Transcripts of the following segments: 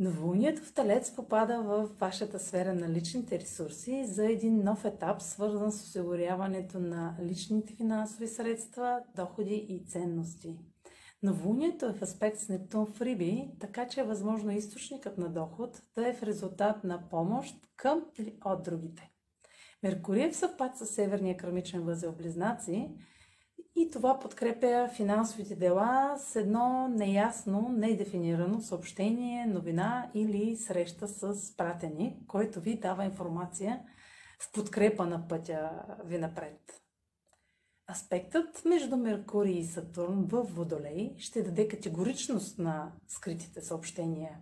Новолунието в Талец попада в вашата сфера на личните ресурси за един нов етап, свързан с осигуряването на личните финансови средства, доходи и ценности. Новолунието е в аспект с Нептун в Риби, така че е възможно източникът на доход да е в резултат на помощ към или от другите. Меркурий е в съвпад с Северния кърмичен възел Близнаци – и това подкрепя финансовите дела с едно неясно, недефинирано съобщение, новина или среща с пратени, който ви дава информация в подкрепа на пътя ви напред. Аспектът между Меркурий и Сатурн в Водолей ще даде категоричност на скритите съобщения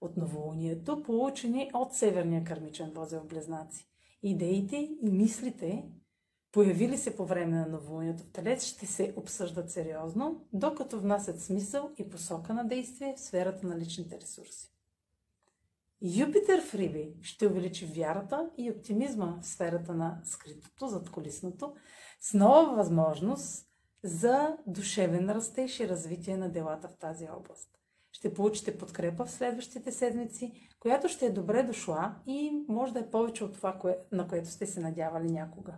от новолунието, получени от Северния кърмичен возел Близнаци. Идеите и мислите появили се по време на новолунието в Телец, ще се обсъждат сериозно, докато внасят смисъл и посока на действие в сферата на личните ресурси. Юпитер в Риби ще увеличи вярата и оптимизма в сферата на скритото, задколисното, с нова възможност за душевен растеж и развитие на делата в тази област. Ще получите подкрепа в следващите седмици, която ще е добре дошла и може да е повече от това, на което сте се надявали някога.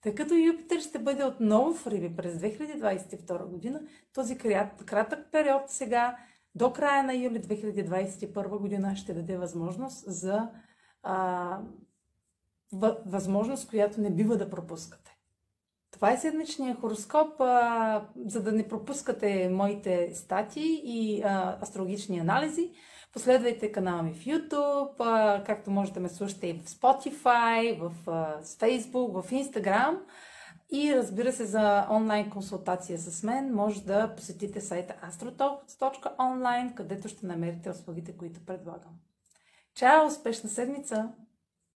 Тъй като Юпитер ще бъде отново в Риби през 2022 година, този кратък период сега до края на юли 2021 година ще даде възможност за а, възможност, която не бива да пропускате. Това е седмичния хороскоп, а, за да не пропускате моите статии и а, астрологични анализи. Последвайте канала ми в YouTube, а, както можете да ме слушате и в Spotify, в а, Facebook, в Instagram. И разбира се, за онлайн консултация с мен може да посетите сайта astrotalks.online, където ще намерите услугите, които предлагам. Чао! Успешна седмица!